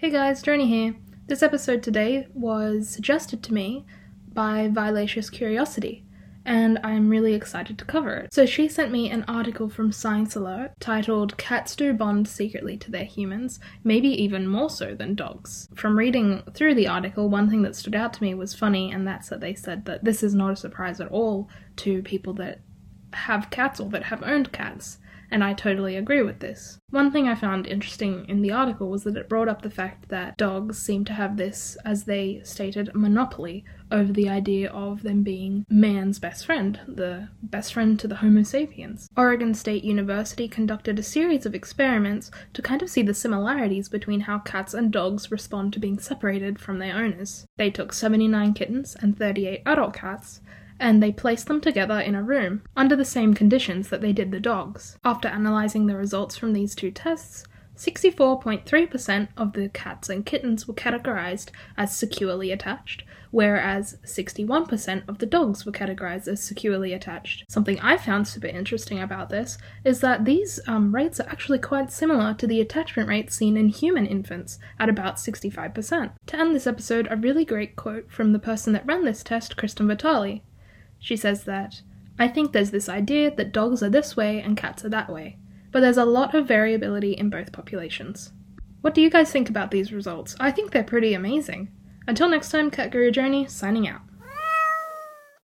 Hey guys, Journey here. This episode today was suggested to me by Violacious Curiosity, and I'm really excited to cover it. So she sent me an article from Science Alert titled Cats Do Bond Secretly to Their Humans, maybe even more so than dogs. From reading through the article, one thing that stood out to me was funny, and that's that they said that this is not a surprise at all to people that have cats or that have owned cats and I totally agree with this. One thing I found interesting in the article was that it brought up the fact that dogs seem to have this, as they stated, monopoly over the idea of them being man's best friend, the best friend to the Homo sapiens. Oregon State University conducted a series of experiments to kind of see the similarities between how cats and dogs respond to being separated from their owners. They took 79 kittens and 38 adult cats and they placed them together in a room, under the same conditions that they did the dogs. After analysing the results from these two tests, 64.3% of the cats and kittens were categorized as securely attached, whereas 61% of the dogs were categorized as securely attached. Something I found super interesting about this is that these um, rates are actually quite similar to the attachment rates seen in human infants at about 65%. To end this episode, a really great quote from the person that ran this test, Kristyn Vitale. She says that, I think there's this idea that dogs are this way and cats are that way, but there's a lot of variability in both populations. What do you guys think about these results? I think they're pretty amazing. Until next time, Cat Guru Journey, signing out.